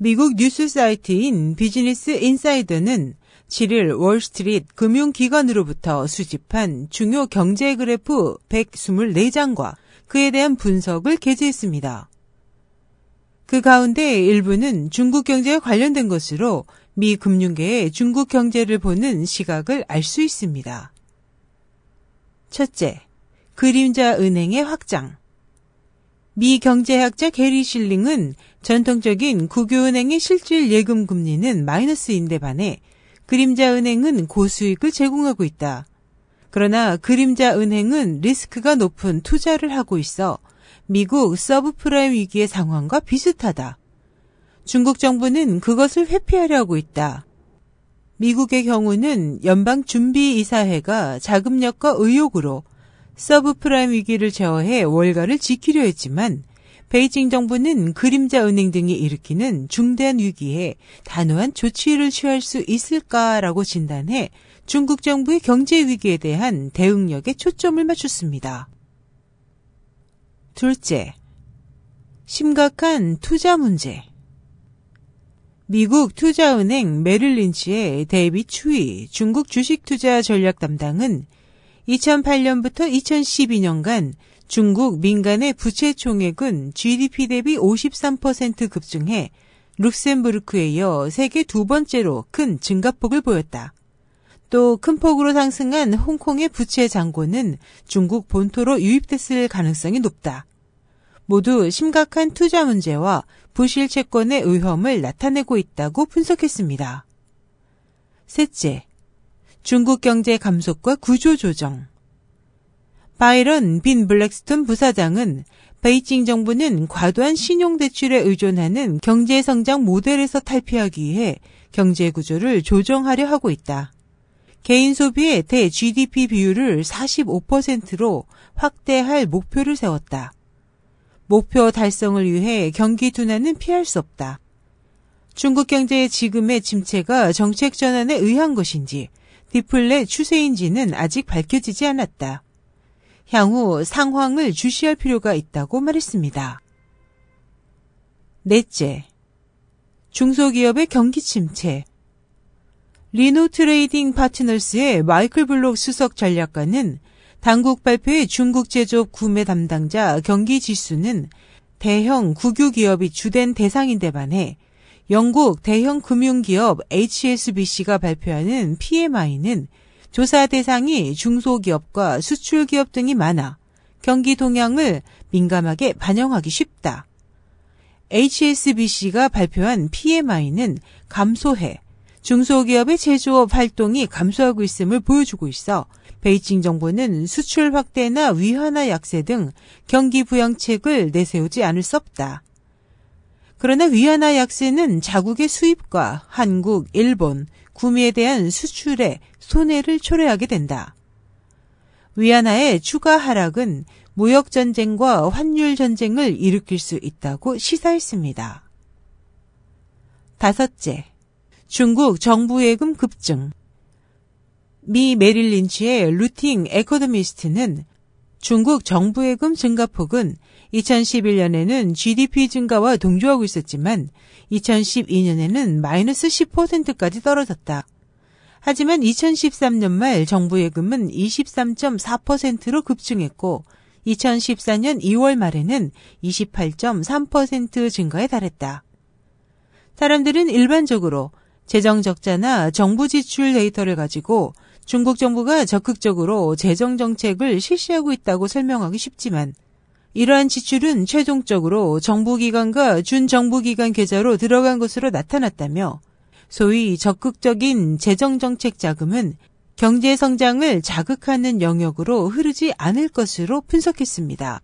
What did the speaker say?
미국 뉴스 사이트인 비즈니스 인사이더는 7일 월스트리트 금융기관으로부터 수집한 중요 경제 그래프 124장과 그에 대한 분석을 게재했습니다. 그 가운데 일부는 중국 경제에 관련된 것으로 미 금융계의 중국 경제를 보는 시각을 알 수 있습니다. 첫째, 그림자 은행의 확장. 미 경제학자 게리 실링은 전통적인 국유은행의 실질 예금 금리는 마이너스인데 반해 그림자 은행은 고수익을 제공하고 있다. 그러나 그림자 은행은 리스크가 높은 투자를 하고 있어 미국 서브프라임 위기의 상황과 비슷하다. 중국 정부는 그것을 회피하려고 있다. 미국의 경우는 연방준비이사회가 자금력과 의욕으로 서브프라임 위기를 제어해 월가를 지키려 했지만 베이징 정부는 그림자 은행 등이 일으키는 중대한 위기에 단호한 조치를 취할 수 있을까라고 진단해 중국 정부의 경제 위기에 대한 대응력에 초점을 맞췄습니다. 둘째, 심각한 투자 문제. 미국 투자은행 메릴린치의 데이비 추이 중국 주식 투자 전략 담당은 2008년부터 2012년간 중국 민간의 부채 총액은 GDP 대비 53% 급증해 룩셈부르크에 이어 세계 두 번째로 큰 증가폭을 보였다. 또 큰 폭으로 상승한 홍콩의 부채 잔고는 중국 본토로 유입됐을 가능성이 높다. 모두 심각한 투자 문제와 부실 채권의 위험을 나타내고 있다고 분석했습니다. 셋째, 중국 경제 감속과 구조 조정. 바이런 빈 블랙스톤 부사장은 베이징 정부는 과도한 신용 대출에 의존하는 경제 성장 모델에서 탈피하기 위해 경제 구조를 조정하려 하고 있다. 개인 소비의 대 GDP 비율을 45%로 확대할 목표를 세웠다. 목표 달성을 위해 경기 둔화는 피할 수 없다. 중국 경제의 지금의 침체가 정책 전환에 의한 것인지 디플레 추세인지는 아직 밝혀지지 않았다. 향후 상황을 주시할 필요가 있다고 말했습니다. 넷째, 중소기업의 경기 침체. 리노 트레이딩 파트너스의 마이클 블록 수석 전략가는 당국 발표의 중국 제조업 구매 담당자 경기 지수는 대형 국유 기업이 주된 대상인데 반해 영국 대형 금융기업 HSBC가 발표하는 PMI는 조사 대상이 중소기업과 수출기업 등이 많아 경기 동향을 민감하게 반영하기 쉽다. HSBC가 발표한 PMI는 감소해 중소기업의 제조업 활동이 감소하고 있음을 보여주고 있어 베이징 정부는 수출 확대나 위안화 약세 등 경기 부양책을 내세우지 않을 수 없다. 그러나 위안화 약세는 자국의 수입과 한국, 일본, 구미에 대한 수출에 손해를 초래하게 된다. 위안화의 추가 하락은 무역 전쟁과 환율 전쟁을 일으킬 수 있다고 시사했습니다. 다섯째, 중국 정부 예금 급증. 미 메릴 린치의 루팅 에코노미스트는 중국 정부예금 증가폭은 2011년에는 GDP 증가와 동조하고 있었지만 2012년에는 마이너스 10%까지 떨어졌다. 하지만 2013년 말 정부 예금은 23.4%로 급증했고 2014년 2월 말에는 28.3% 증가에 달했다. 사람들은 일반적으로 재정 적자나 정부 지출 데이터를 가지고 중국 정부가 적극적으로 재정 정책을 실시하고 있다고 설명하기 쉽지만 이러한 지출은 최종적으로 정부기관과 준정부기관 계좌로 들어간 것으로 나타났다며 소위 적극적인 재정정책 자금은 경제 성장을 자극하는 영역으로 흐르지 않을 것으로 분석했습니다.